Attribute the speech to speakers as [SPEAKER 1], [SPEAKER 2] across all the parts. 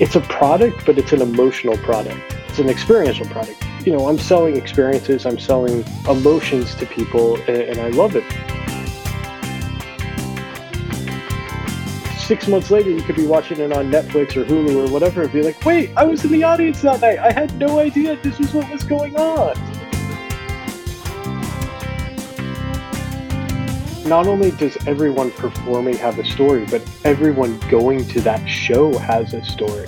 [SPEAKER 1] it's a product, but it's an emotional product. It's an experiential product. You know, I'm selling experiences, I'm selling emotions to people, and, I love it. Six months later, you could be watching it on Netflix or Hulu or whatever and be like, wait, I was in the audience that night. I had no idea this was what was going on. Not only does everyone performing have a story, but everyone going to that show has a story.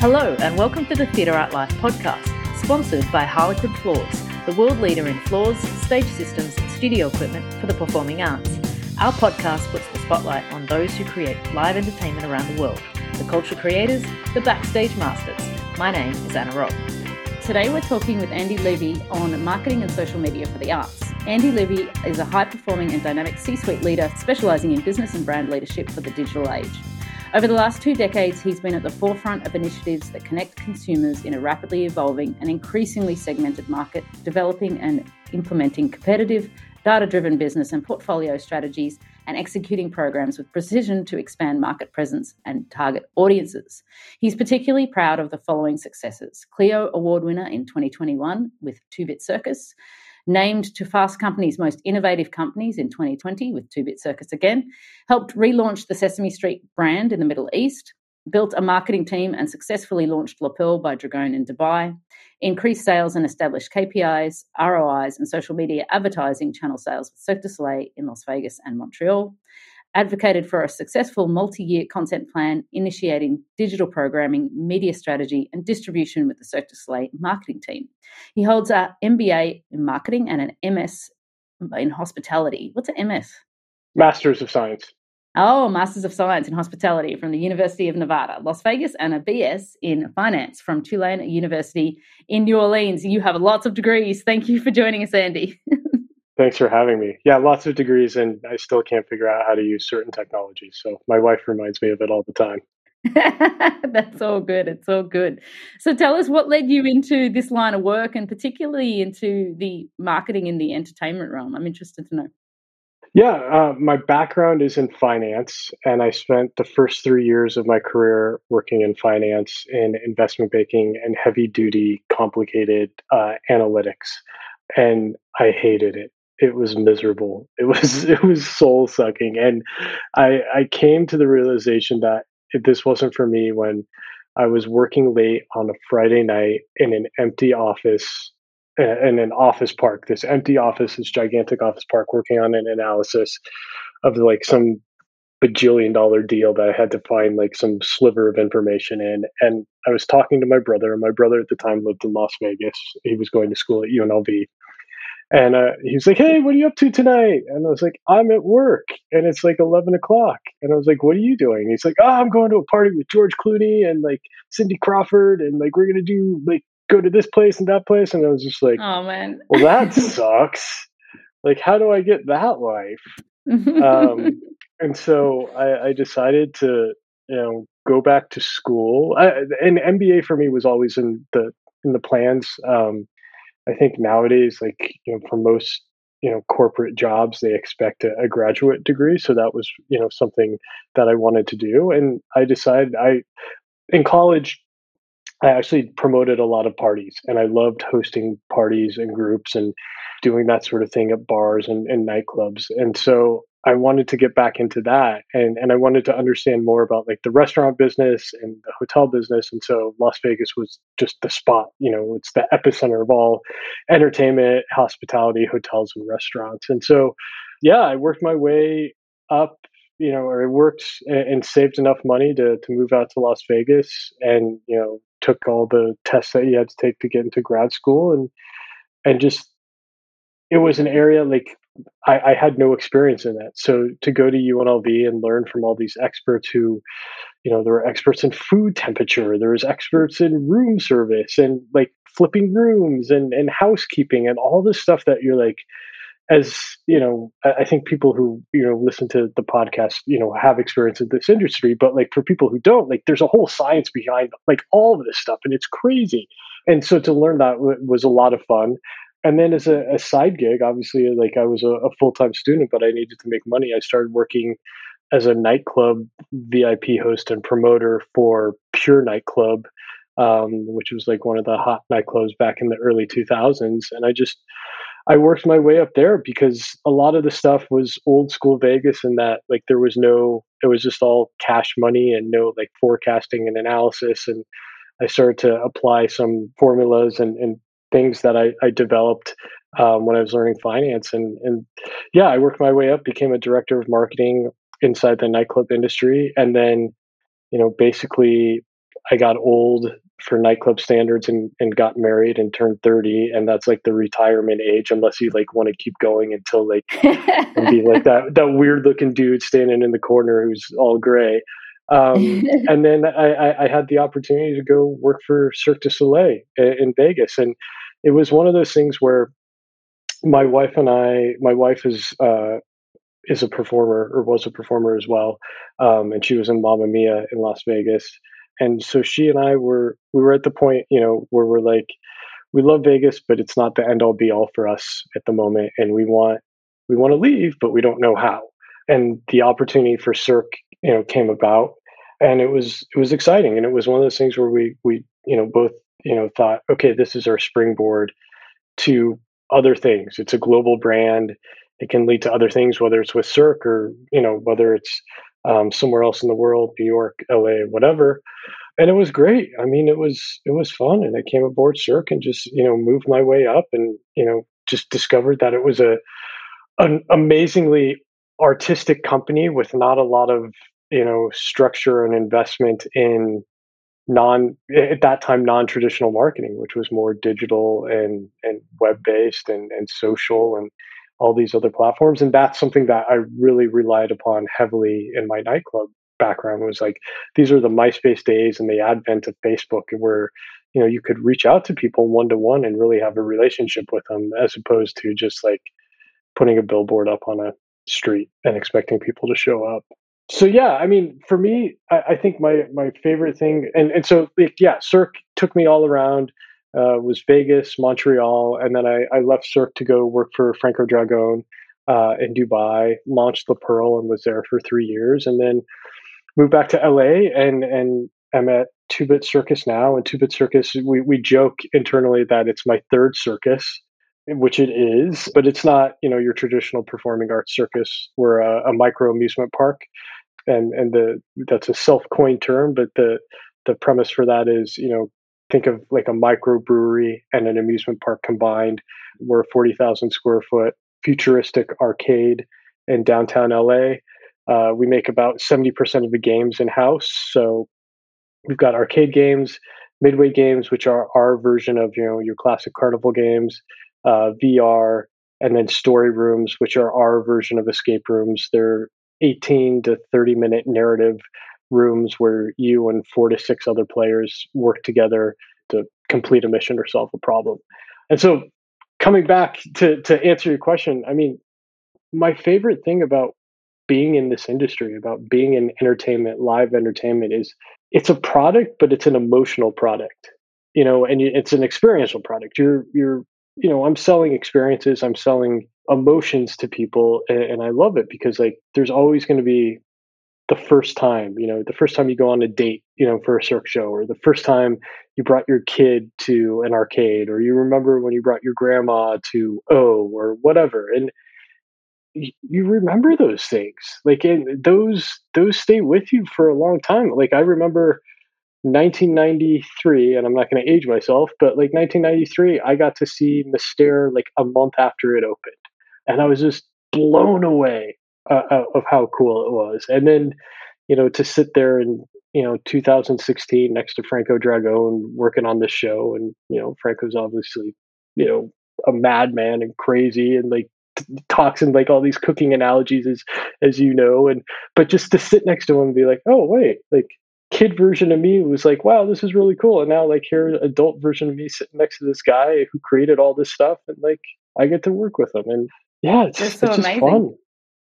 [SPEAKER 2] Hello, and welcome to the Theatre Art Life podcast, sponsored by Harlequin Floors, the world leader in floors, stage systems, and studio equipment for the performing arts. Our podcast puts the spotlight on those who create live entertainment around the world the cultural creators, the backstage masters. My name is Anna Robb. Today we're talking with Andy Levy on marketing and social media for the arts. Andy Levy is a high performing and dynamic C suite leader specialising in business and brand leadership for the digital age. Over the last two decades, he's been at the forefront of initiatives that connect consumers in a rapidly evolving and increasingly segmented market, developing and implementing competitive, data driven business and portfolio strategies, and executing programs with precision to expand market presence and target audiences. He's particularly proud of the following successes Clio Award winner in 2021 with Two Bit Circus. Named to Fast Company's most innovative companies in 2020 with Two Bit Circus again, helped relaunch the Sesame Street brand in the Middle East, built a marketing team and successfully launched La Perle by Dragone in Dubai, increased sales and established KPIs, ROIs, and social media advertising channel sales with Cirque du Soleil in Las Vegas and Montreal, advocated for a successful multi year content plan, initiating digital programming, media strategy, and distribution with the Cirque du Soleil marketing team. He holds an MBA in marketing and an MS in hospitality. What's an MS?
[SPEAKER 1] Masters of Science.
[SPEAKER 2] Oh, Masters of Science in Hospitality from the University of Nevada, Las Vegas, and a BS in Finance from Tulane University in New Orleans. You have lots of degrees. Thank you for joining us, Andy.
[SPEAKER 1] Thanks for having me. Yeah, lots of degrees, and I still can't figure out how to use certain technologies. So my wife reminds me of it all the time.
[SPEAKER 2] That's all good. It's all good. So tell us what led you into this line of work and particularly into the marketing in the entertainment realm. I'm interested to know.
[SPEAKER 1] Yeah, uh, my background is in finance, and I spent the first three years of my career working in finance in investment banking and heavy duty, complicated uh, analytics. And I hated it. It was miserable. It was it was soul sucking, and I I came to the realization that this wasn't for me when I was working late on a Friday night in an empty office in an office park, this empty office, this gigantic office park, working on an analysis of like some bajillion dollar deal that I had to find like some sliver of information in. And I was talking to my brother, and my brother at the time lived in Las Vegas. He was going to school at UNLV. And uh, he was like, Hey, what are you up to tonight? And I was like, I'm at work and it's like 11 o'clock. And I was like, What are you doing? And he's like, Oh, I'm going to a party with George Clooney and like Cindy Crawford. And like, we're going to do like go to this place and that place. And I was just like,
[SPEAKER 2] oh man,
[SPEAKER 1] well, that sucks. Like, how do I get that life? um, and so I, I, decided to, you know, go back to school. I, and MBA for me was always in the in the plans. Um, I think nowadays, like you know, for most you know corporate jobs, they expect a, a graduate degree. So that was you know something that I wanted to do, and I decided I in college I actually promoted a lot of parties and I loved hosting parties and groups and doing that sort of thing at bars and, and nightclubs. And so I wanted to get back into that and, and I wanted to understand more about like the restaurant business and the hotel business. And so Las Vegas was just the spot, you know, it's the epicenter of all entertainment, hospitality, hotels, and restaurants. And so, yeah, I worked my way up you know, or worked and, and saved enough money to to move out to Las Vegas, and you know, took all the tests that you had to take to get into grad school, and and just it was an area like I, I had no experience in that. So to go to UNLV and learn from all these experts who, you know, there were experts in food temperature, there was experts in room service and like flipping rooms and and housekeeping and all this stuff that you're like as you know i think people who you know listen to the podcast you know have experience in this industry but like for people who don't like there's a whole science behind like all of this stuff and it's crazy. And so to learn that was a lot of fun. And then as a, a side gig obviously like i was a, a full-time student but i needed to make money. I started working as a nightclub vip host and promoter for pure nightclub um, which was like one of the hot nightclubs back in the early 2000s and i just I worked my way up there because a lot of the stuff was old school Vegas and that like there was no it was just all cash money and no like forecasting and analysis. And I started to apply some formulas and, and things that I, I developed um, when I was learning finance. And and yeah I worked my way up became a director of marketing inside the nightclub industry. And then you know basically I got old for nightclub standards and, and got married and turned 30 and that's like the retirement age unless you like want to keep going until like and be like that that weird looking dude standing in the corner who's all gray. Um, and then I, I, had the opportunity to go work for Cirque du Soleil in, in Vegas and it was one of those things where my wife and I my wife is uh, is a performer or was a performer as well um, and she was in Mamma Mia in Las Vegas and so she and I were we were at the point you know where we're like we love Vegas but it's not the end all be all for us at the moment and we want we want to leave but we don't know how. And the opportunity for Cirque you know came about and it was it was exciting and it was one of those things where we we you know both you know thought okay this is our springboard to other things. It's a global brand. It can lead to other things whether it's with Cirque or you know whether it's um, somewhere else in the world, New York, LA, whatever. And it was great. I mean, it was it was fun, and I came aboard Cirque and just you know moved my way up, and you know just discovered that it was a an amazingly artistic company with not a lot of you know structure and investment in non at that time non-traditional marketing which was more digital and and web based and and social and all these other platforms and that's something that i really relied upon heavily in my nightclub background was like these are the myspace days and the advent of facebook where you know you could reach out to people one to one and really have a relationship with them as opposed to just like putting a billboard up on a street and expecting people to show up. So yeah i mean for me i, I think my my favorite thing and and so like, yeah cirque took me all around uh, was Vegas, Montreal, and then I, I left Cirque to go work for Franco Dragone uh, in Dubai. Launched the Pearl and was there for three years, and then moved back to LA and and I'm at Two Bit Circus now. And Two Bit Circus, we we joke internally that it's my third circus, which it is, but it's not you know your traditional performing arts circus. We're a, a micro amusement park, and and the that's a self coined term, but the the premise for that is you know think of like a microbrewery and an amusement park combined. We're a 40,000 square foot futuristic arcade in downtown LA. Uh, we make about 70% of the games in house. So we've got arcade games, midway games, which are our version of you know your classic carnival games, uh, VR, and then story rooms, which are our version of escape rooms. They're 18 to 30 minute narrative rooms where you and four to six other players work together to complete a mission or solve a problem. And so, coming back to to answer your question, I mean, my favorite thing about being in this industry, about being in entertainment, live entertainment, is it's a product, but it's an emotional product. You know, and it's an experiential product. You're you're you know, I'm selling experiences. I'm selling emotions to people, and, and I love it because like there's always going to be the first time, you know, the first time you go on a date, you know, for a Cirque show, or the first time you brought your kid to an arcade, or you remember when you brought your grandma to O or whatever. And you remember those things like and those those stay with you for a long time like i remember 1993 and i'm not going to age myself but like 1993 i got to see Mystere like a month after it opened and i was just blown away uh, uh, of how cool it was. And then, you know, to sit there in you know 2016 next to Franco Dragone working on this show, and you know Franco's obviously you know a madman and crazy and like talks in like all these cooking analogies as as you know and but just to sit next to him and be like oh wait like kid version of me was like wow this is really cool and now like here adult version of me sitting next to this guy who created all this stuff and like i get to work with him and yeah it's, That's so it's just amazing. fun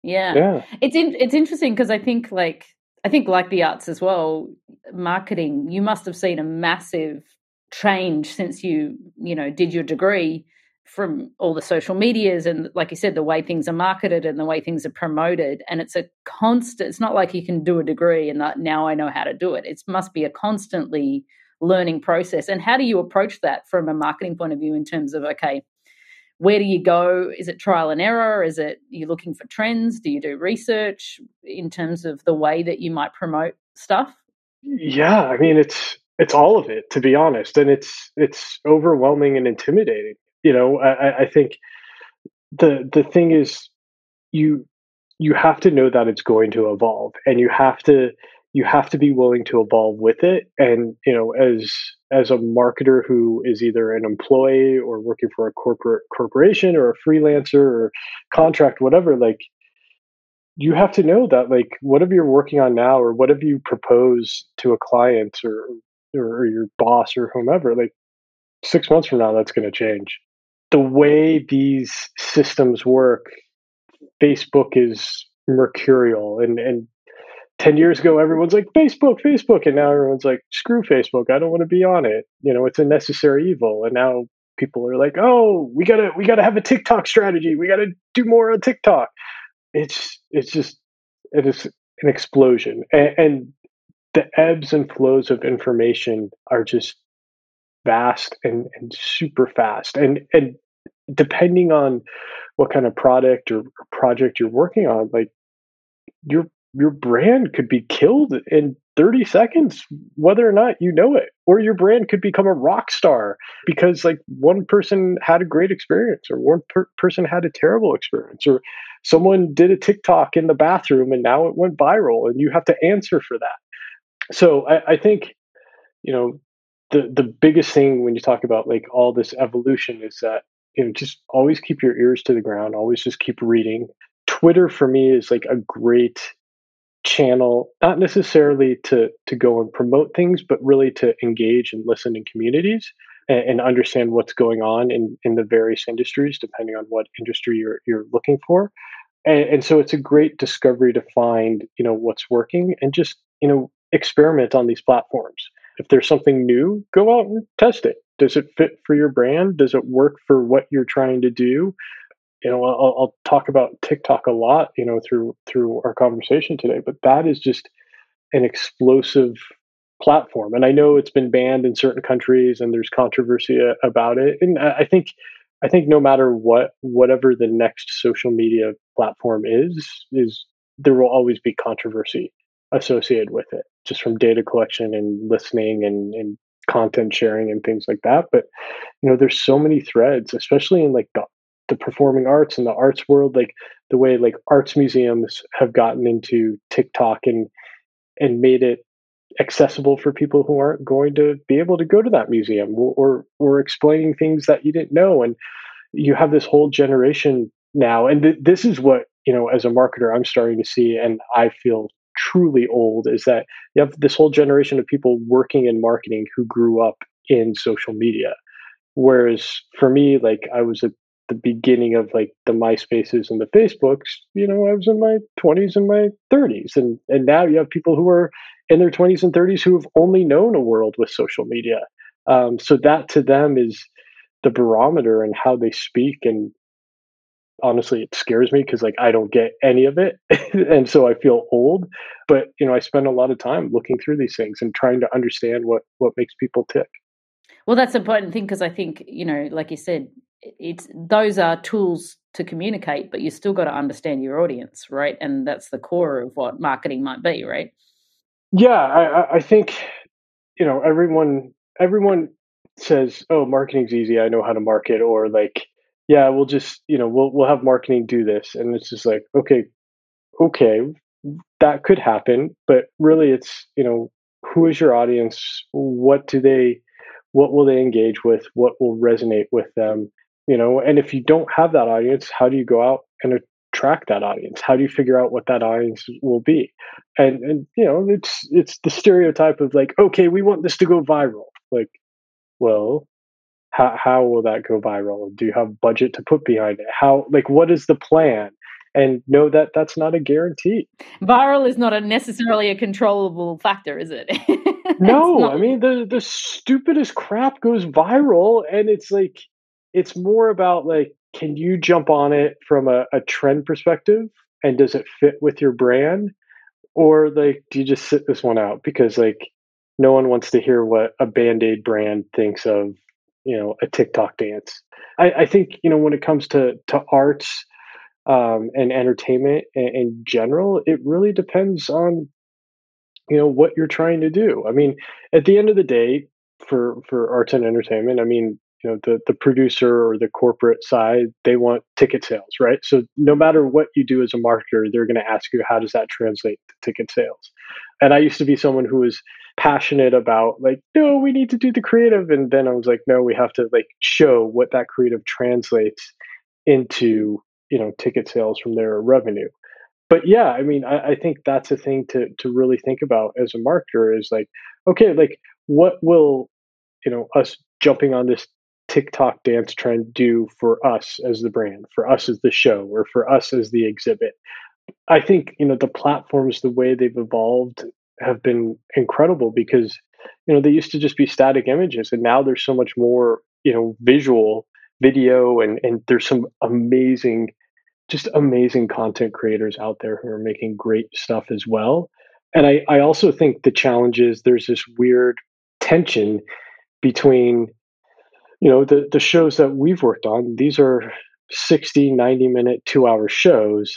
[SPEAKER 2] yeah. Yeah. It's in, it's interesting because I think like I think like the arts as well, marketing, you must have seen a massive change since you, you know, did your degree from all the social medias and like you said the way things are marketed and the way things are promoted and it's a constant it's not like you can do a degree and that now i know how to do it it must be a constantly learning process and how do you approach that from a marketing point of view in terms of okay where do you go? Is it trial and error? Is it you looking for trends? Do you do research in terms of the way that you might promote stuff?
[SPEAKER 1] Yeah i mean it's it's all of it to be honest and it's it's overwhelming and intimidating you know? I i think the the thing is you you have to know that it's going to evolve and you have to you have to be willing to evolve with it and you know as as a marketer who is either an employee or working for a corporate corporation or a freelancer or contract whatever like you have to know that like whatever you're working on now or whatever you propose to a client or or your boss or whomever, like six months from now, that's going to change. The way these systems work, Facebook is mercurial. And, and 10 years ago, everyone's like, Facebook, Facebook. And now everyone's like, screw Facebook. I don't want to be on it. You know, it's a necessary evil. And now people are like, oh, we gotta, we gotta have a TikTok strategy. We gotta do more on TikTok. It's, it's just, it is an explosion. And, and the ebbs and flows of information are just vast and, and super fast and and depending on what kind of product or project you're working on like your your brand could be killed in 30 seconds whether or not you know it or your brand could become a rock star because like one person had a great experience or one per- person had a terrible experience or someone did a tiktok in the bathroom and now it went viral and you have to answer for that. So I, I think you know the the biggest thing when you talk about like all this evolution is that you know just always keep your ears to the ground always just keep reading. Twitter for me is like a great channel not necessarily to to go and promote things but really to engage and listen in communities and, and understand what's going on in in the various industries depending on what industry you're you're looking for and, and so it's a great discovery to find you know what's working and just you know experiment on these platforms. If there's something new, go out and test it. Does it fit for your brand? Does it work for what you're trying to do? You know, I'll, I'll talk about TikTok a lot, you know, through through our conversation today. But that is just an explosive platform, and I know it's been banned in certain countries, and there's controversy about it. And I think I think no matter what, whatever the next social media platform is, is there will always be controversy associated with it, just from data collection and listening and, and content sharing and things like that. But you know, there's so many threads, especially in like the the performing arts and the arts world, like the way like arts museums have gotten into TikTok and and made it accessible for people who aren't going to be able to go to that museum or, or, explaining things that you didn't know and you have this whole generation now and th- this is what you know as a marketer i'm starting to see and i feel truly old is that you have this whole generation of people working in marketing who grew up in social media. Whereas for me, like I was at the beginning of like the MySpaces and the Facebooks, you know, I was in my 20s and my 30s. And and now you have people who are in their 20s and 30s who have only known a world with social media. Um, so that to them is the barometer and how they speak and honestly it scares me because like i don't get any of it and so i feel old but you know i spend a lot of time looking through these things and trying to understand what what makes people tick
[SPEAKER 2] well that's an important thing because i think you know like you said it's those are tools to communicate but you still got to understand your audience right and that's the core of what marketing might be right
[SPEAKER 1] yeah i i think you know everyone everyone says oh marketing's easy i know how to market or like yeah, we'll just, you know, we'll we'll have marketing do this. And it's just like, okay, okay, that could happen, but really it's, you know, who is your audience? What do they what will they engage with? What will resonate with them? You know, and if you don't have that audience, how do you go out and attract that audience? How do you figure out what that audience will be? And and you know, it's it's the stereotype of like, okay, we want this to go viral. Like, well, how, how will that go viral do you have budget to put behind it how like what is the plan and know that that's not a guarantee
[SPEAKER 2] viral is not a necessarily a controllable factor is it
[SPEAKER 1] no not... i mean the the stupidest crap goes viral and it's like it's more about like, can you jump on it from a, a trend perspective and does it fit with your brand? Or like, do you just sit this one out? Because like, no one wants to hear what a band-aid brand thinks of, you know, a TikTok dance. I, I think, you know, when it comes to, to arts, um, and entertainment in, in general, it really depends on you know what you're trying to do. I mean, at the end of the day, for for arts and entertainment, I mean, you know, the the producer or the corporate side, they want ticket sales, right? So no matter what you do as a marketer, they're going to ask you how does that translate to ticket sales. And I used to be someone who was passionate about like, no, we need to do the creative, and then I was like, no, we have to like show what that creative translates into you know ticket sales from their revenue but yeah i mean I, I, think that's a thing to to really think about as a marketer is like okay like what will you know us jumping on this tiktok dance trend do for us as the brand for us as the show or for us as the exhibit i think you know the platforms the way they've evolved have been incredible because you know they used to just be static images and now there's so much more you know visual video and and there's some amazing just amazing content creators out there who are making great stuff as well. And I, I also think the challenge is there's this weird tension between, you know, the, the shows that we've worked on. These are 60, 90 minute, two hour shows.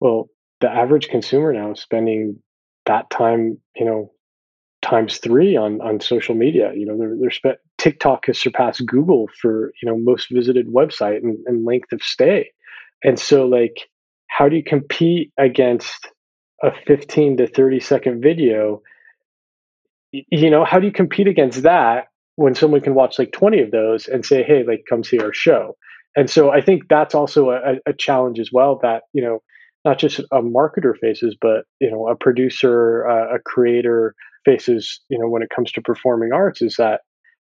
[SPEAKER 1] Well, the average consumer now is spending that time, you know, times three on on social media. You know, they're they're spe- TikTok has surpassed Google for you know most visited website and, and length of stay. And so, like, how do you compete against a 15 to 30 second video? You know, how do you compete against that when someone can watch like 20 of those and say, hey, like, come see our show? And so I think that's also a, a challenge as well that, you know, not just a marketer faces, but, you know, a producer, uh, a creator faces, you know, when it comes to performing arts is that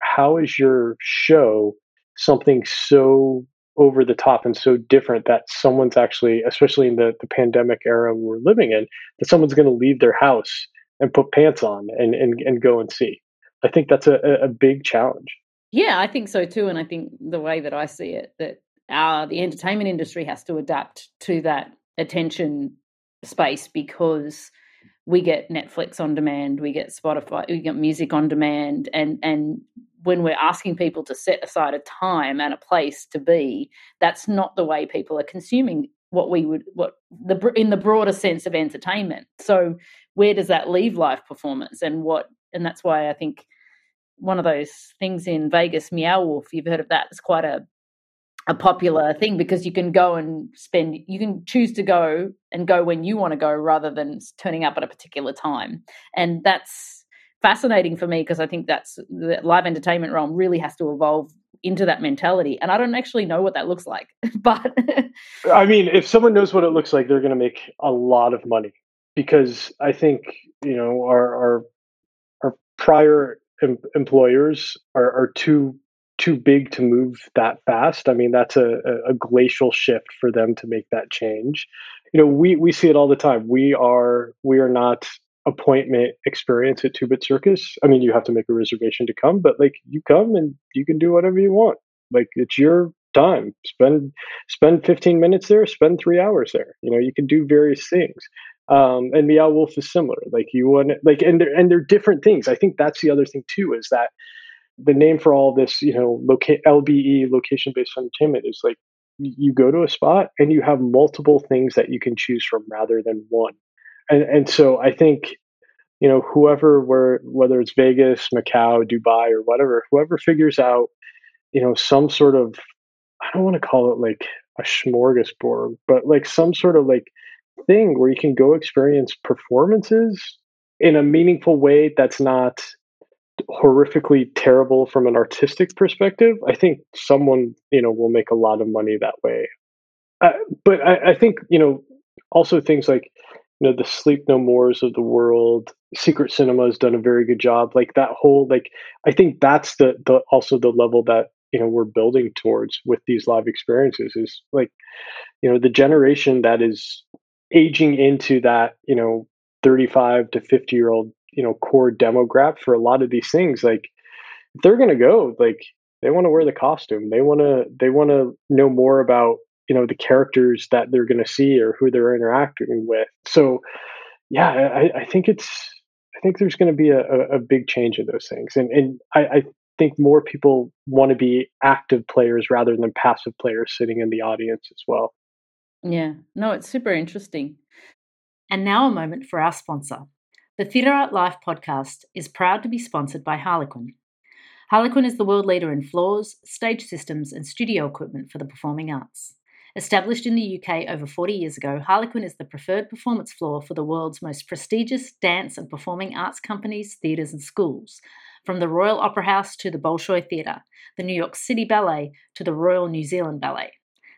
[SPEAKER 1] how is your show something so over the top and so different that someone's actually, especially in the, the pandemic era we're living in, that someone's going to leave their house and put pants on and, and, and go and see. I think that's a, a big challenge.
[SPEAKER 2] Yeah, I think so too. And I think the way that I see it, that our, the entertainment industry has to adapt to that attention space because we get Netflix on demand, we get Spotify, we get music on demand, and and when we're asking people to set aside a time and a place to be, that's not the way people are consuming what we would what the in the broader sense of entertainment. So where does that leave live performance, and what and that's why I think one of those things in Vegas, Meow Wolf, you've heard of that. It's quite a a popular thing because you can go and spend you can choose to go and go when you want to go rather than turning up at a particular time and that's fascinating for me because i think that's the live entertainment realm really has to evolve into that mentality and i don't actually know what that looks like but
[SPEAKER 1] i mean if someone knows what it looks like they're going to make a lot of money because i think you know our our, our prior em- employers are, are too too big to move that fast. I mean, that's a, a, glacial shift for them to make that change. You know, we we see it all the time. We are we are not appointment experience at Two Bit Circus. I mean, you have to make a reservation to come, but like you come and you can do whatever you want. Like it's your time. Spend spend 15 minutes there, spend three hours there. You know, you can do various things. Um, and Meow Wolf is similar. Like you want like and they're and they're different things. I think that's the other thing too, is that the name for all this, you know, loca- LBE, location based entertainment, is like you go to a spot and you have multiple things that you can choose from rather than one. And and so I think, you know, whoever where whether it's Vegas, Macau, Dubai, or whatever, whoever figures out, you know, some sort of I don't want to call it like a smorgasbord, but like some sort of like thing where you can go experience performances in a meaningful way that's not horrifically terrible from an artistic perspective, I think someone you know will make a lot of money that way. Uh, but I, I, think you know also things like you know the Sleep No Mores of the world, Secret Cinema has done a very good job. Like that whole like I think that's the the also the level that you know we're building towards with these live experiences is like you know the generation that is aging into that you know 35 to 50 year old you know core demographic for a lot of these things like they're going to go like They want to wear the costume. They want to they want to know more about you know the characters that they're going to see or who they're interacting with. So yeah, I, I think it's I think there's going to be a, a, big change in those things, and and I, I think more people want to be active players rather than passive players sitting in the audience as well.
[SPEAKER 2] Yeah, no, it's super interesting. And now a moment for our sponsor. The Theatre Art Life podcast is proud to be sponsored by Harlequin. Harlequin is the world leader in floors, stage systems, and studio equipment for the performing arts. Established in the UK over 40 years ago, Harlequin is the preferred performance floor for the world's most prestigious dance and performing arts companies, theatres, and schools, from the Royal Opera House to the Bolshoi Theatre, the New York City Ballet to the Royal New Zealand Ballet.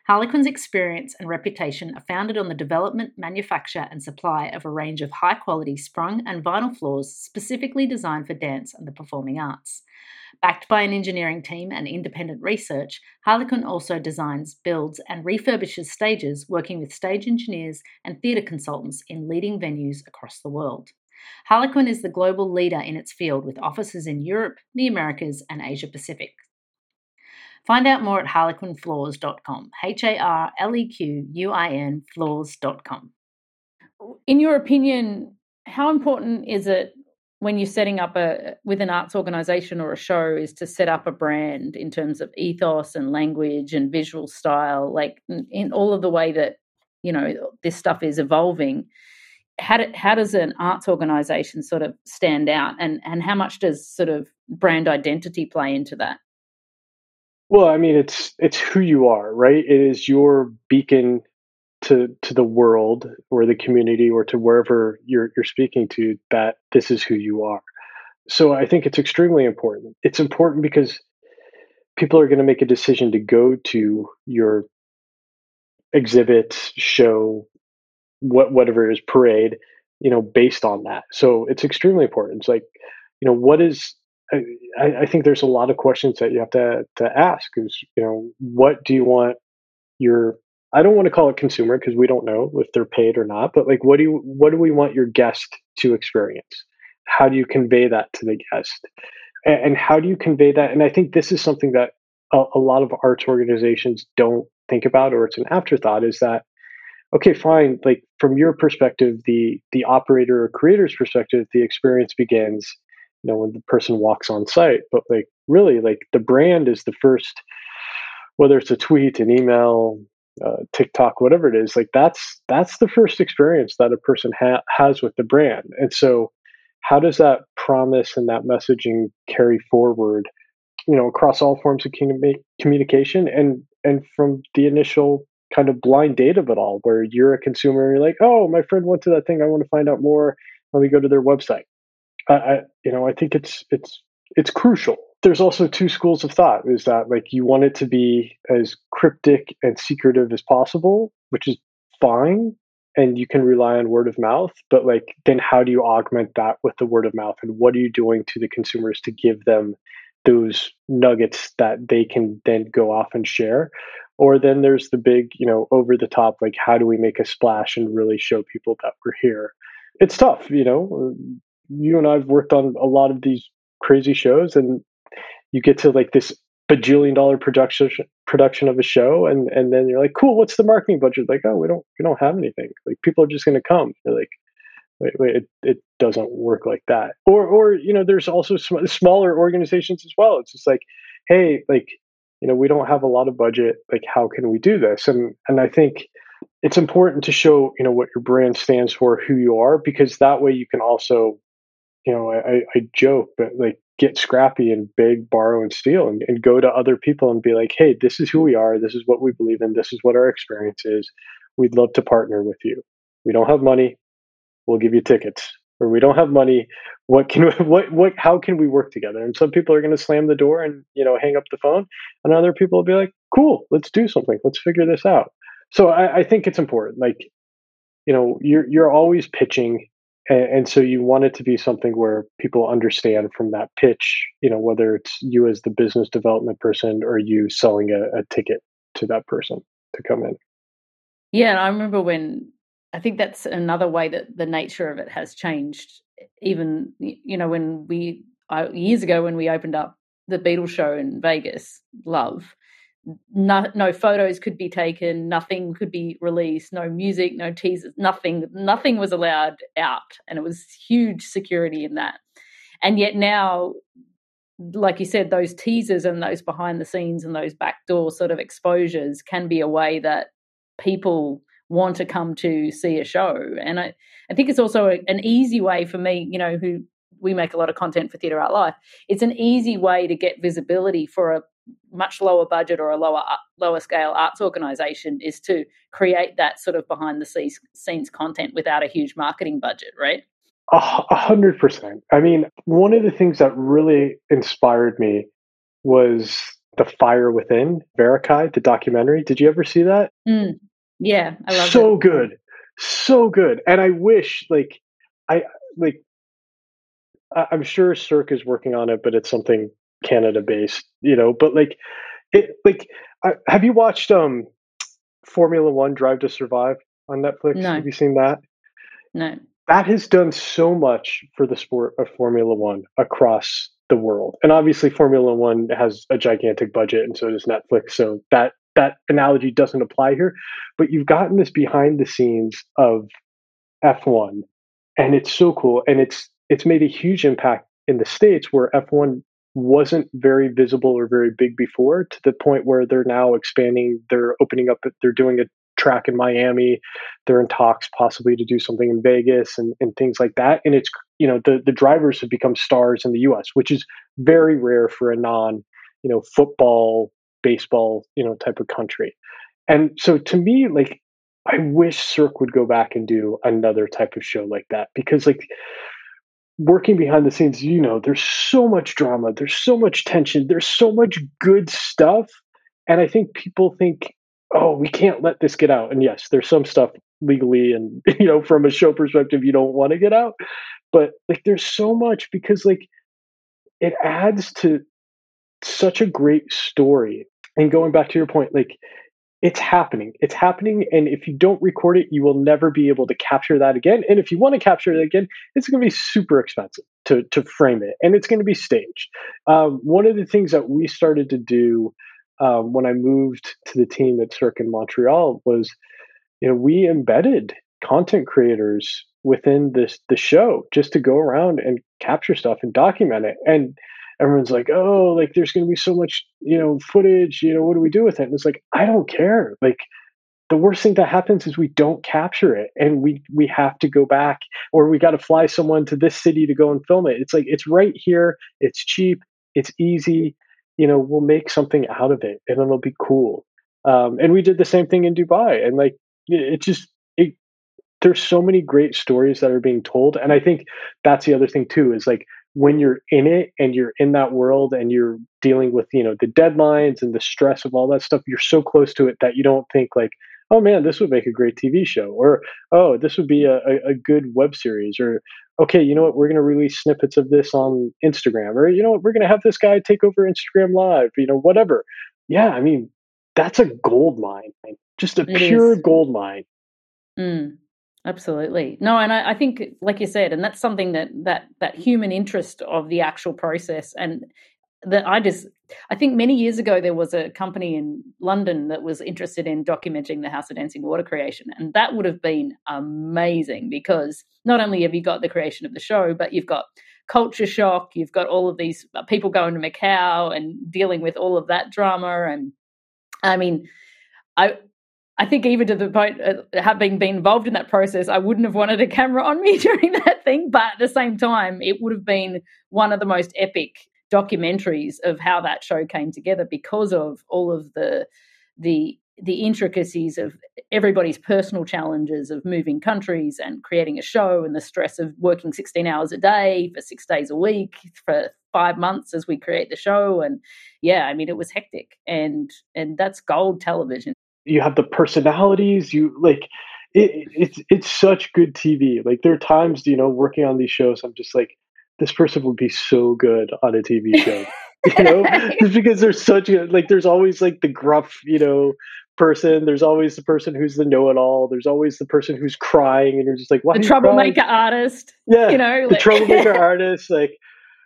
[SPEAKER 2] Harlequin's experience and reputation are founded on the development, manufacture, and supply of a range of high quality sprung and vinyl floors specifically designed for dance and the performing arts. Backed by an engineering team and independent research, Harlequin also designs, builds, and refurbishes stages, working with stage engineers and theatre consultants in leading venues across the world. Harlequin is the global leader in its field with offices in Europe, the Americas, and Asia Pacific. Find out more at harlequinfloors.com. H A R L E Q U I N floors.com. In your opinion, how important is it when you're setting up a with an arts organization or a show is to set up a brand in terms of ethos and language and visual style like in all of the way that you know this stuff is evolving how, do, how does an arts organization sort of stand out and and how much does sort of brand identity play into that
[SPEAKER 1] well i mean it's it's who you are right it is your beacon to to the world or the community or to wherever you're you're speaking to that this is who you are. So I think it's extremely important. It's important because people are going to make a decision to go to your exhibit, show, what whatever it is, parade, you know, based on that. So it's extremely important. It's like, you know, what is I, I think there's a lot of questions that you have to to ask is, you know, what do you want your I don't want to call it consumer because we don't know if they're paid or not, but like what do you what do we want your guest to experience? How do you convey that to the guest? And, and how do you convey that? And I think this is something that a, a lot of arts organizations don't think about or it's an afterthought is that okay fine like from your perspective the the operator or creator's perspective the experience begins you know when the person walks on site but like really like the brand is the first whether it's a tweet an email uh, TikTok, whatever it is, like that's that's the first experience that a person ha- has with the brand. And so, how does that promise and that messaging carry forward, you know, across all forms of communication and and from the initial kind of blind date of it all, where you're a consumer, and you're like, oh, my friend went to that thing, I want to find out more. Let me go to their website. I, I you know, I think it's it's it's crucial. There's also two schools of thought is that like you want it to be as cryptic and secretive as possible which is fine and you can rely on word of mouth but like then how do you augment that with the word of mouth and what are you doing to the consumers to give them those nuggets that they can then go off and share? Or then there's the big you know over the top like how do we make a splash and really show people that we're here? It's tough you know you and i've worked on a lot of these crazy shows and you get to like this bajillion dollar production production of a show and and then you're like cool what's the marketing budget? Like oh we don't we don't have anything. Like people are just going to come. You're like wait wait it, it doesn't work like that. Or or you know there's also sm- smaller organizations as well. It's just like hey like you know we don't have a lot of budget. Like how can we do this? And and i think it's important to show you know what your brand stands for who you are because that way you can also you know i i joke but like get scrappy and beg, borrow, and steal and, and go to other people and be like, hey, this is who we are. This is what we believe in. This is what our experience is. We'd love to partner with you. We don't have money. We'll give you tickets. Or we don't have money. What can what what how can we work together? And some people are going to slam the door and you know hang up the phone, and other people will be like, "Cool, let's do something. Let's figure this out." So I, I think it's important. Like, you know, you're you're always pitching and, and, so you want it to be something where people understand from that pitch you know whether it's you as the business development person or you selling a, a ticket to that person to come in.
[SPEAKER 2] Yeah and i remember when i think that's another way that the nature of it has changed even you know when we uh, years ago when we opened up the Beatles show in Vegas, Love, no, no photos could be taken, nothing could be released, no music, no teasers, nothing, nothing was allowed out, and it was huge security in that. And yet now, like you said, those teasers and those behind the scenes and those backdoor sort of exposures can be a way that people want to come to see a show. And I, I think it's also a, an easy way for me, you know, who we make a lot of content for Theatre Art Life. It's an easy way to get visibility for a much lower budget or a lower uh, lower scale arts organization is to create that sort of behind the scenes content without a huge marketing budget, right?
[SPEAKER 1] A hundred percent. I mean, one of the things that really inspired me was the Fire Within, Varekai, the documentary. Did you ever see that?
[SPEAKER 2] Mm, yeah, I love
[SPEAKER 1] so it. good, so good. And I wish, like, I like, I'm sure Cirque is working on it, but it's something Canada based, you know. But like, it like, I, have you watched um Formula One Drive to Survive on Netflix?
[SPEAKER 2] No.
[SPEAKER 1] Have you seen that?
[SPEAKER 2] No.
[SPEAKER 1] That has done so much for the sport of Formula One across the world, and obviously Formula One has a gigantic budget, and so does Netflix. So that that analogy doesn't apply here. But you've gotten this behind the scenes of F1, and it's so cool, and it's it's made a huge impact in the states where F1 wasn't very visible or very big before to the point where they're now expanding they're opening up they're doing a track in miami. They're in talks possibly to do something in vegas and, and things like that. And it's you know the, the drivers have become stars in the us which is very rare for a non you know football baseball you know type of country. And so to me like i wish cirque would go back and do another type of show like that because like working behind the scenes, you know, there's so much drama, there's so much tension, there's so much good stuff. And I think people think, oh, we can't let this get out. And yes, there's some stuff legally and, you know, from a show perspective, you don't want to get out. But like, there's so much because, like, it adds to such a great story. And going back to your point, like, it's happening. It's happening. And if you don't record it, you will never be able to capture that again. And if you want to capture it again, it's going to be super expensive to, to frame it and it's going to be staged. Um, one of the things that we started to do um, when I moved to the team at Cirque in Montreal was, you know, we embedded content creators within this the show just to go around and capture stuff and document it. And everyone's like, oh, like there's going to be so much, you know, footage, you know, what do we do with it? And it's like, I don't care. Like the worst thing that happens is we don't capture it and we we have to go back or we got to fly someone to this city to go and film it. It's like it's right here, it's cheap, it's easy, you know, we'll make something out of it and it'll be cool. Um, and we did the same thing in Dubai and like it just it there's so many great stories that are being told and i think that's the other thing too is like when you're in it and you're in that world and you're dealing with you know the deadlines and the stress of all that stuff you're so close to it that you don't think like oh man this would make a great tv show or oh this would be a, a good web series or okay you know what we're going to release snippets of this on instagram or you know what we're going to have this guy take over instagram live you know whatever yeah i mean that's a gold mine just a it pure is. gold mine
[SPEAKER 2] mm. Absolutely. No, and I, I, think, like you said, and that's something that that that human interest of the actual process, and that I just, I think many years ago there was a company in London that was interested in documenting the House of Dancing Water creation, and that would have been amazing because not only have you got the creation of the show, but you've got culture shock, you've got all of these uh, people going to Macau and dealing with all of that drama, and I mean, I I think even to the point of having been involved in that process, I wouldn't have wanted a camera on me during that thing. But at the same time, it would have been one of the most epic documentaries of how that show came together because of all of the the the intricacies of everybody's personal challenges of moving countries and creating a show and the stress of working 16 hours a day for six days a week for five months as we create the show. And yeah i mean it was hectic. And and that's gold television
[SPEAKER 1] you have the personalities you like it, it's it's such good tv like there are times you know working on these shows i'm just like this person would be so good on a tv show you know? Just because there's such a like there's always like the gruff you know person there's always the person who's the know-it-all there's always the person who's crying and you're just like
[SPEAKER 2] why the troublemaker artist
[SPEAKER 1] yeah
[SPEAKER 2] you know
[SPEAKER 1] the troublemaker artist like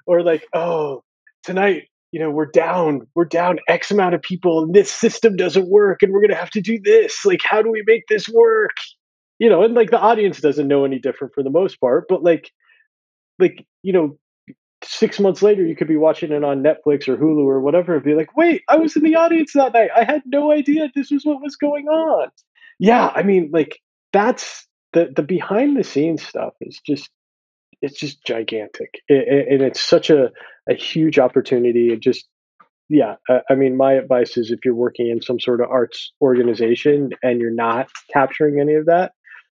[SPEAKER 1] or like oh tonight you know, we're down, we're down X amount of people, and this system doesn't work, and we're gonna have to do this. Like, how do we make this work? You know, and like the audience doesn't know any different for the most part, but like, like you know, six months later, you could be watching it on Netflix or Hulu or whatever, and be like, "Wait, I was in the audience that night. I had no idea this was what was going on." Yeah, I mean, like that's the the behind the scenes stuff is just it's just gigantic, it, it, and it's such a a huge opportunity. It just yeah, I, I mean, my advice is if you're working in some sort of arts organization and you're not capturing any of that,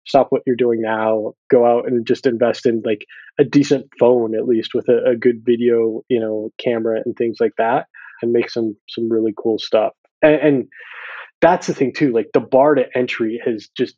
[SPEAKER 1] stop what you're doing now go out and just invest in like a decent phone at least with a, a, good video you know camera and things like that and make some some really cool stuff and, and that's the thing too like the bar to entry has just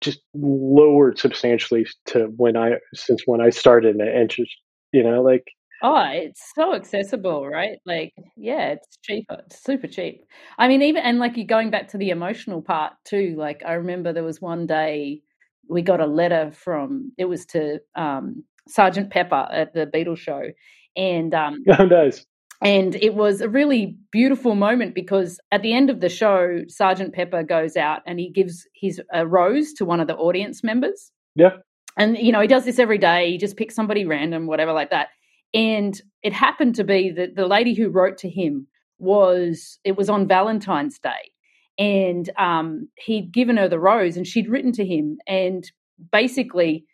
[SPEAKER 1] just lowered substantially to when i since when i started and just you know like
[SPEAKER 2] Oh, it's so accessible, right? Like, yeah, it's cheaper. It's super cheap. I mean, even and like you going back to the emotional part too. Like, I remember there was one day we got a letter from it was to um, Sergeant Pepper at the Beatles show, and um,
[SPEAKER 1] oh, nice.
[SPEAKER 2] And it was a really beautiful moment because at the end of the show, Sergeant Pepper goes out and he gives his a rose to one of the audience members.
[SPEAKER 1] Yeah.
[SPEAKER 2] And you know he does this every day. He just picks somebody random, whatever, like that. And it happened to be that the lady who wrote to him was it was on Valentine's Day, and um, he'd given her the rose and she'd written to him and basically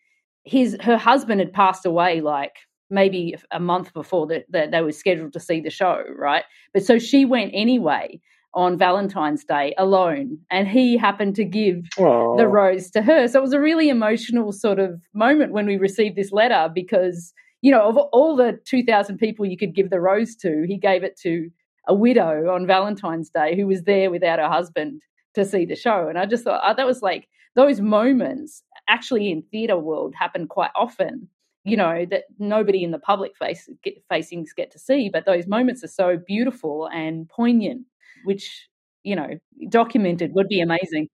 [SPEAKER 2] his her husband had passed away like maybe a month before that the, they were scheduled to see the show right but so she went anyway on valentine's day alone and he happened to give Aww. the rose to her so it was a really emotional sort of moment when we received this letter because you know of all the 2000 people you could give the rose to he gave it to a widow on Valentine's Day who was there without her husband to see the show. And I just thought oh, that was like those moments actually in theatre world happen quite often. You know that nobody in the public face get, facings get to see, but those moments are so beautiful and poignant, which you know documented would be amazing.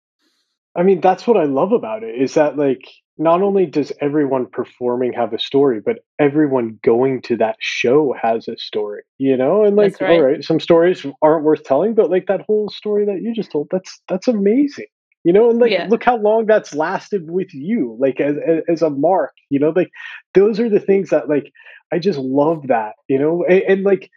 [SPEAKER 1] I mean, that's what I love about it is that like not only does everyone performing have a story, but everyone going to that show has a story, you know? And like, right. all right, some stories aren't worth telling, but like that whole story that you just told, that's that's amazing. You know, and like yeah. look how long that's lasted with you, like as, as, a mark, you know, like those are the things that like I just love that, you know, and, and like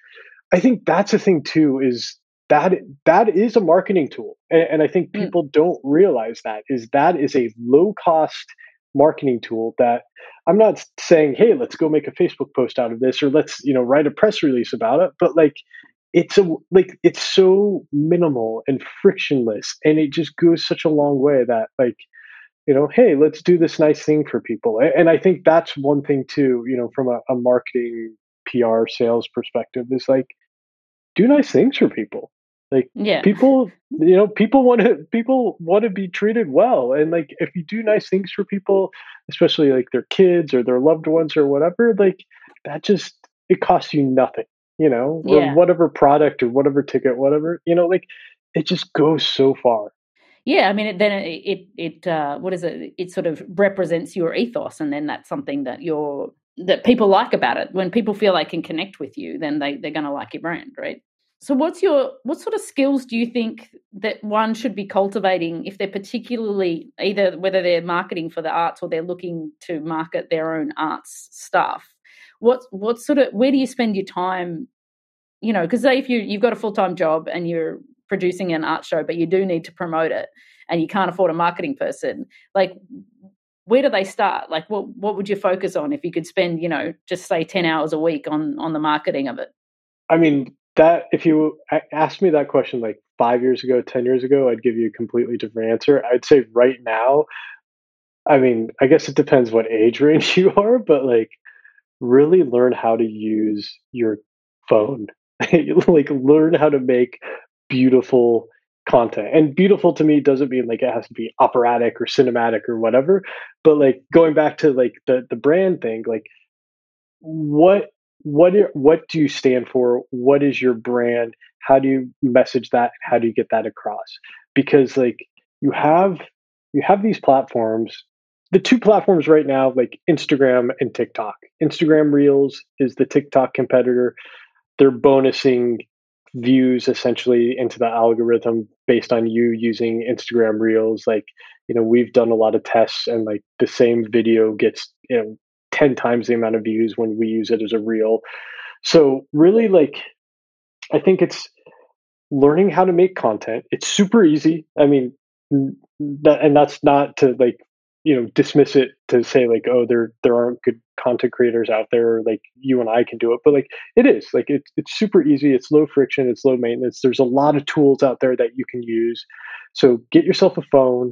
[SPEAKER 1] I think that's a thing too, is that that is a marketing tool and, and i think mm. people mm. don't realize that is that is a low cost marketing tool that i'm not saying hey let's go make a facebook post out of this or let's you know write a press release about it but like it's a like it's so minimal and frictionless and it just goes such a long way that like you know hey let's do this nice thing for people. And i think that's one thing too you know from a, a marketing pr sales perspective is like do nice things for people. Like yeah. people, you know, people want to people want to be treated well, and like if you do nice things for people, especially like their kids or their loved ones or whatever, like that just it costs you nothing, you know, yeah. or whatever product or whatever ticket, whatever, you know, like it just goes so far.
[SPEAKER 2] Yeah, I mean, it, then it it, it uh, what is it? It sort of represents your ethos, and then that's something that you're that people like about it. When people feel they can connect with you, then they they're going to like your brand, right? So what's your what sort of skills do you think that one should be cultivating if they're particularly either whether they're marketing for the arts or they're looking to market their own arts stuff? What what sort of where do you spend your time? You know, because if you you've got a full time job and you're producing an art show, but you do need to promote it, and you can't afford a marketing person, like where do they start? Like, what what would you focus on if you could spend, you know, just say ten hours a week on on the marketing of it?
[SPEAKER 1] I mean, that if you asked me that question like five years ago, 10 years ago, I'd give you a completely different answer. I'd say right now, I mean, I guess it depends what age range you are, but like really learn how to use your phone. like learn how to make beautiful content. And beautiful to me doesn't mean like it has to be operatic or cinematic or whatever, but like going back to like the the brand thing, like what what what do you stand for? What is your brand? How do you message that? How do you get that across? Because like you have you have these platforms. The two platforms right now, like Instagram and TikTok. Instagram Reels is the TikTok competitor. they're bonusing views essentially into the algorithm based on you using Instagram Reels. Like, you know, we've done a lot of tests and like the same video gets, you know, 10 times the amount of views when we use it as a reel. So, really, like, I think it's learning how to make content. It's super easy. I mean, that, and that's not to like you know dismiss it to say like oh there there aren't good content creators out there like you and I can do it but like it is like it's it's super easy it's low friction it's low maintenance there's a lot of tools out there that you can use. So get yourself a phone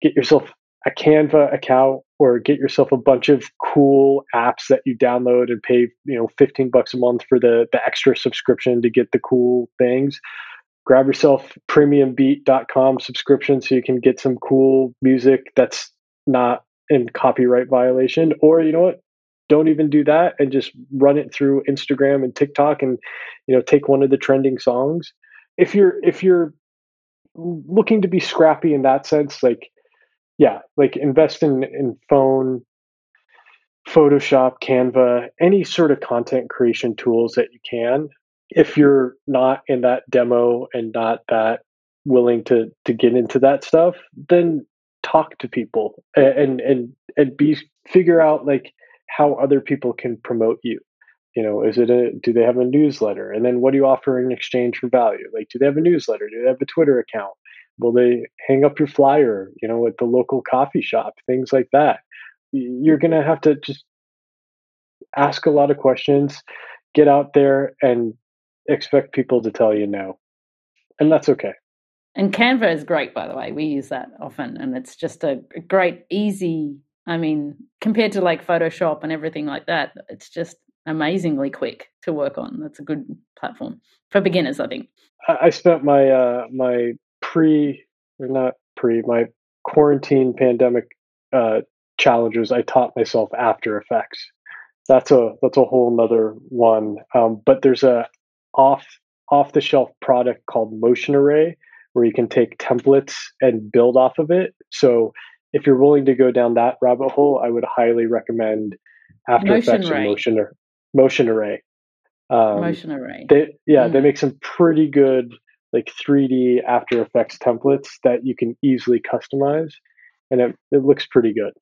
[SPEAKER 1] get yourself a Canva account or get yourself a bunch of cool apps that you download and pay you know 15 bucks a month for the the extra subscription to get the cool things. Grab yourself premiumbeat.com subscription so you can get some cool music that's not in copyright violation or you know what don't even do that and just run it through Instagram and TikTok and you know take one of the trending songs if you're if you're looking to be scrappy in that sense like yeah like invest in in phone Photoshop, Canva, any sort of content creation tools that you can. If you're not in that demo and not that willing to to get into that stuff, then talk to people and and and be figure out like how other people can promote you. You know is it a do they have a newsletter? And then what do you offer in exchange for value? Like do they have a newsletter? Do they have a twitter account? Will they hang up your flyer you know at the local coffee shop? Things like that. You're going to have to just ask a lot of questions get out there and expect people to tell you no. And that's okay
[SPEAKER 2] and Canva is great, by the way. We use that often, and it's just a great, easy. I mean, compared to like Photoshop and everything like that, it's just amazingly quick to work on. That's a good platform for beginners, I think.
[SPEAKER 1] I spent my uh, my pre, or not pre, my quarantine pandemic uh, challenges. I taught myself After Effects. That's a that's a whole nother one. Um, but there's a off off the shelf product called Motion Array where you can take templates and build off of it. So if you're willing to go down that rabbit hole, I would highly recommend After motion Effects array. and Motion Motion Array.
[SPEAKER 2] Um, motion Array.
[SPEAKER 1] They, yeah, mm. they make some pretty good like 3D After Effects templates that you can easily customize, and it, it looks pretty good.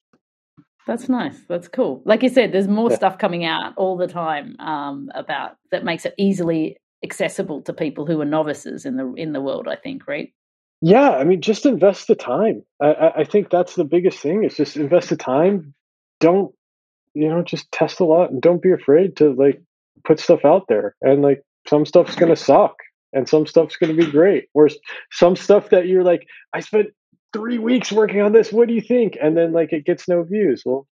[SPEAKER 2] That's nice. That's cool. Like you said, there's more yeah. stuff coming out all the time um, about that makes it easily accessible to people who are novices in the in the world. I think, right?
[SPEAKER 1] Yeah, I mean, just invest the time. I, I think that's the biggest thing. Is just invest the time. Don't you know? Just test a lot and don't be afraid to like put stuff out there. And like some stuff's gonna suck, and some stuff's gonna be great. Or some stuff that you're like, I spent three weeks working on this. What do you think? And then like it gets no views. Well,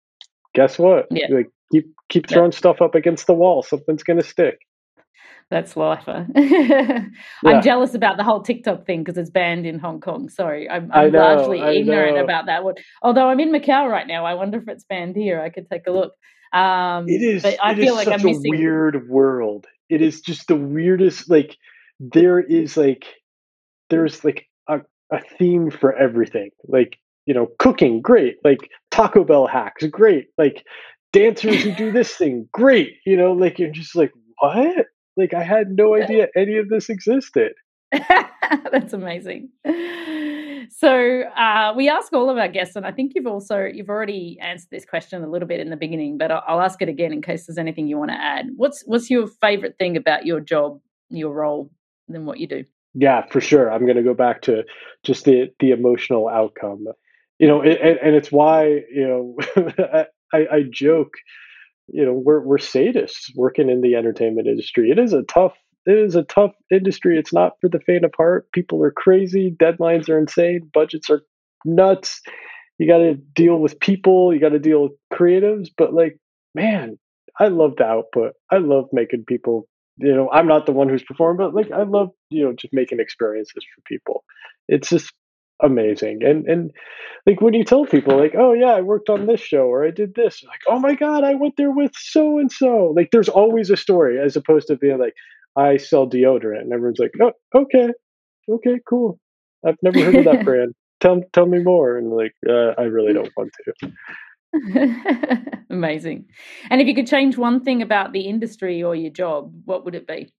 [SPEAKER 1] guess what? Yeah. Like keep keep throwing yeah. stuff up against the wall. Something's gonna stick.
[SPEAKER 2] That's lifer. I'm yeah. jealous about the whole TikTok thing because it's banned in Hong Kong. Sorry, I'm, I'm know, largely ignorant about that one. Although I'm in Macau right now, I wonder if it's banned here. I could take a look. Um,
[SPEAKER 1] it is. But I feel like I'm missing. a weird world. It is just the weirdest. Like there is like there's like a, a theme for everything. Like you know, cooking, great. Like Taco Bell hacks, great. Like dancers who do this thing, great. You know, like you're just like what? Like I had no idea any of this existed.
[SPEAKER 2] That's amazing. So uh, we ask all of our guests, and I think you've also you've already answered this question a little bit in the beginning, but I'll, I'll ask it again in case there's anything you want to add. What's what's your favorite thing about your job, your role, than what you do?
[SPEAKER 1] Yeah, for sure. I'm going to go back to just the the emotional outcome. You know, it, and, and it's why you know I, I joke you know we're we're sadists working in the entertainment industry. It is a tough it is a tough industry. It's not for the faint of heart. People are crazy. Deadlines are insane. Budgets are nuts. You got to deal with people. You got to deal with creatives. But like, man, I love the output. I love making people. You know, I'm not the one who's performing, but like, I love you know just making experiences for people. It's just amazing. And and like when you tell people like, oh yeah, I worked on this show or I did this, like, oh my god, I went there with so and so. Like there's always a story as opposed to being like, I sell deodorant and everyone's like, oh okay, okay, cool. I've never heard of that brand. Tell tell me more. And like, uh, I really don't want to.
[SPEAKER 2] Amazing. And if you could change one thing about the industry or your job, what would it be?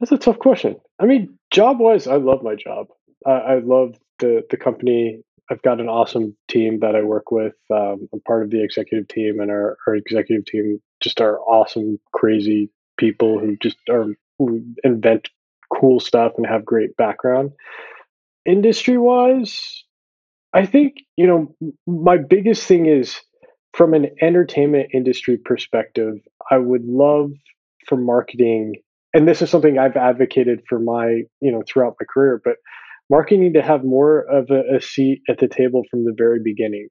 [SPEAKER 1] That's a tough question. I mean, job wise, I love my job. I, I love the the company. I've got an awesome team that I work with. Um, I'm part of the executive team, and our, our executive team just are awesome, crazy people who just are who invent cool stuff and have great background. Industry wise, I think you know my biggest thing is from an entertainment industry perspective. I would love for marketing and this is something I've advocated for my, you know, throughout my career, but marketing to have more of a, a seat at the table from the very beginning.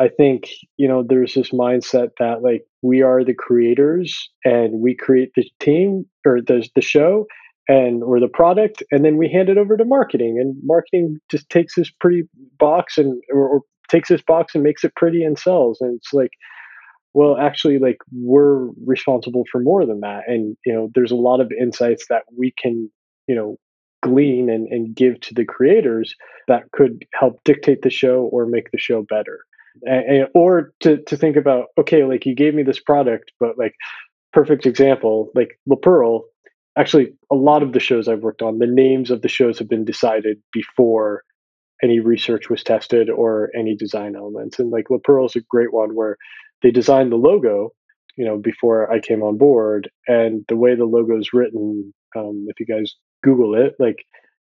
[SPEAKER 1] I think, you know, there's this mindset that like we are the creators and we create the team or the, the show and or the product and then we hand it over to marketing and marketing just takes this pretty box and or, or takes this box and makes it pretty and sells and it's like well actually like we're responsible for more than that and you know there's a lot of insights that we can you know glean and, and give to the creators that could help dictate the show or make the show better. And, or to, to think about okay like you gave me this product but like perfect example like La Perle actually a lot of the shows i've worked on the names of the shows have been decided before any research was tested or any design elements. And like La Perle is a great one where they designed the logo, you know, before I came on board, and the way the logo is written, um, if you guys Google it, like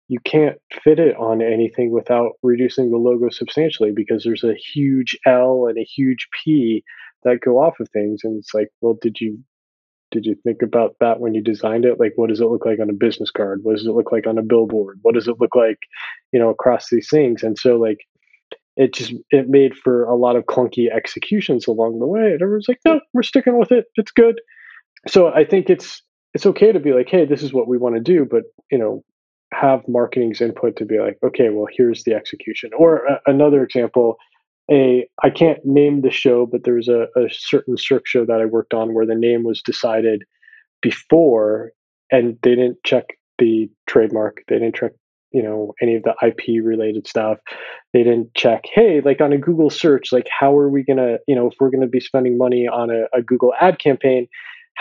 [SPEAKER 1] you can't fit it on anything without reducing the logo substantially because there's a huge L and a huge P that go off of things, and it's like, well, did you did you think about that when you designed it? Like, what does it look like on a business card? What does it look like on a billboard? What does it look like, you know, across these things? And so, like, it just it made for a lot of clunky executions along the way. And everyone's like, no, we're sticking with it. It's good. So I think it's it's okay to be like, hey, this is what we want to do, but you know, have marketing's input to be like, okay, well, here's the execution. Or a, another example, a I can't name the show, but there was a, a certain Cirque show that I worked on where the name was decided before, and they didn't check the trademark. They didn't check you know any of the ip related stuff they didn't check hey like on a google search like how are we gonna you know if we're gonna be spending money on a, a google ad campaign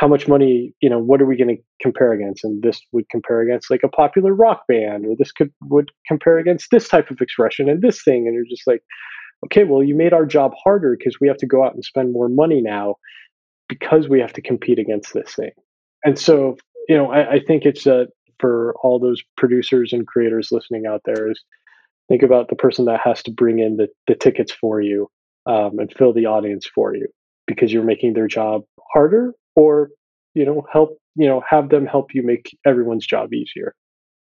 [SPEAKER 1] how much money you know what are we going to compare against? And this would compare against like a popular rock band or this could would compare against this type of expression and this thing. And you're just like okay well you made our job harder because we have to go out and spend more money now because we have to compete against this thing. And so you know i, I think it's a for all those producers and creators listening out there is think about the person that has to bring in the, the tickets for you um, and fill the audience for you because you're making their job harder or you know help you know have them help you make everyone's job easier.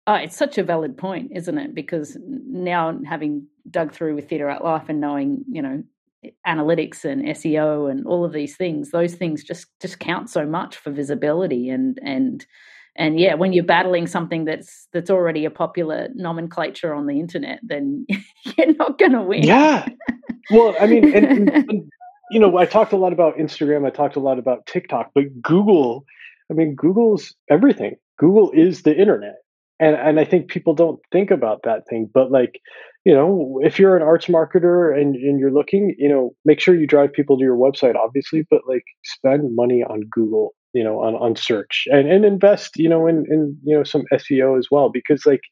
[SPEAKER 2] Oh, it's such a valid point isn't it? Because now having dug through with theatre art life and knowing you know eh, analytics and seo and all of these things those things just just count so much for visibility and and and yeah when you're battling something that's that's already a popular nomenclature on the internet then you're not going to win.
[SPEAKER 1] Yeah. Well i mean and, and, and, you know i talked a lot about instagram i talked a lot about tiktok but google i mean google's everything. Google is the internet. And and i think people don't think about that thing but like you know if you're an arts marketer and, and you're looking you know make sure you drive people to your website obviously but like spend money on google you know on, on search and, and invest you know in, in you know some seo as well because like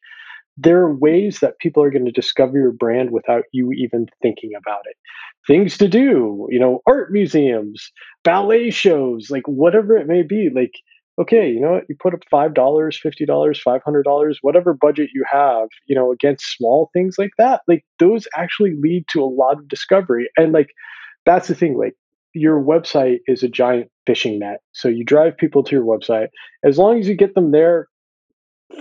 [SPEAKER 1] there are ways that people are going to discover your brand without you even thinking about it things to do you know art museums ballet shows like whatever it may be like okay you know what you put up five dollars fifty dollars five hundred dollars whatever budget you have you know against small things like that like those actually lead to a lot of discovery and like that's the thing like your website is a giant fishing net. So you drive people to your website. As long as you get them there,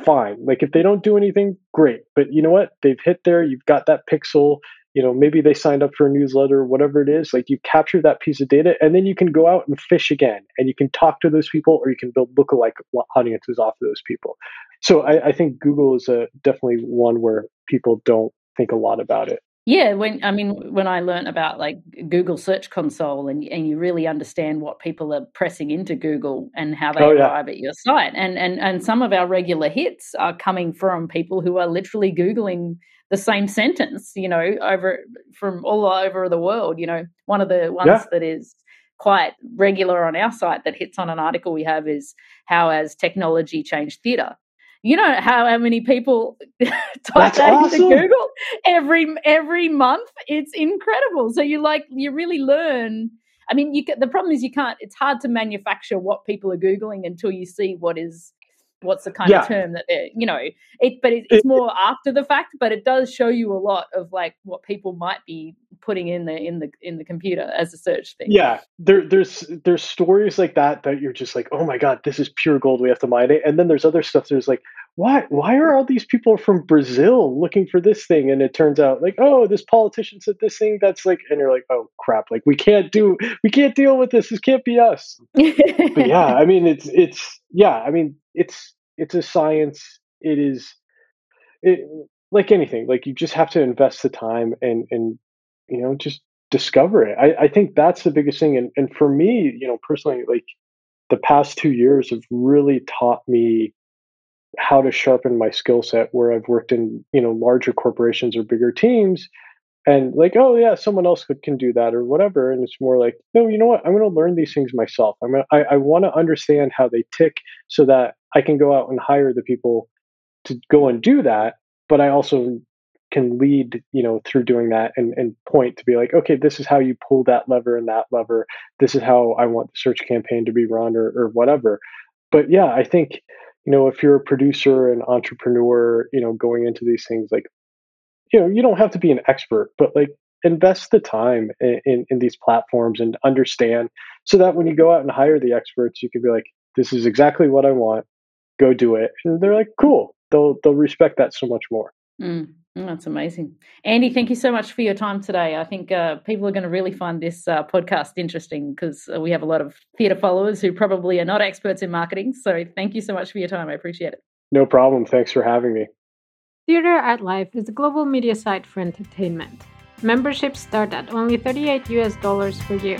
[SPEAKER 1] fine. Like if they don't do anything, great. But you know what? They've hit there, you've got that pixel, you know, maybe they signed up for a newsletter, or whatever it is. Like you capture that piece of data and then you can go out and fish again and you can talk to those people or you can build lookalike audiences off of those people. So I, I think Google is a definitely one where people don't think a lot about it.
[SPEAKER 2] Yeah, when I mean when I learned about like Google Search Console and and you really understand what people are pressing into Google and how they oh, yeah. arrive at your site. And and and some of our regular hits are coming from people who are literally googling the same sentence, you know, over from all over the world, you know. One of the ones yeah. that is quite regular on our site that hits on an article we have is how has technology changed theatre you know how, how many people type That's that awesome. into Google every every month. It's incredible. So you like you really learn. I mean, you the problem is you can't. It's hard to manufacture what people are googling until you see what is what's the kind yeah. of term that they're, you know, it, but it, it's more after the fact, but it does show you a lot of like what people might be putting in the, in the, in the computer as a search thing.
[SPEAKER 1] Yeah. There, there's, there's stories like that, that you're just like, oh my God, this is pure gold. We have to mine it. And then there's other stuff. There's like, why, why are all these people from Brazil looking for this thing? And it turns out like, oh, this politician said this thing that's like, and you're like, oh crap, like we can't do, we can't deal with this. This can't be us. but yeah, I mean, it's, it's, yeah, I mean, it's it's a science. It is it like anything. Like you just have to invest the time and and you know just discover it. I, I think that's the biggest thing. And and for me, you know, personally, like the past two years have really taught me how to sharpen my skill set where I've worked in, you know, larger corporations or bigger teams and like oh yeah someone else could, can do that or whatever and it's more like no you know what? I'm going to learn these things myself. I'm gonna, i, I want to understand how they tick so that i can go out and hire the people to go and do that but i also can lead you know through doing that and, and point to be like okay this is how you pull that lever and that lever. This is how i want the search campaign to be run or, or whatever. But yeah i think you know if you're a producer and entrepreneur you know going into these things like you know you don't have to be an expert but like invest the time in, in, in these platforms and understand so that when you go out and hire the experts you can be like this is exactly what i want. Go do it. And they're like cool. They'll they'll respect that so much more.
[SPEAKER 2] Mm, that's amazing. Andy thank you so much for your time today. I think uh, people are going to really find this uh, podcast interesting because uh, we have a lot of theatre followers who probably are not experts in marketing so thank you so much for your time. I appreciate it.
[SPEAKER 1] No problem. Thanks for having me.
[SPEAKER 3] Theatre Art Life is a global media site for entertainment. Memberships start at only 38 US dollars per year.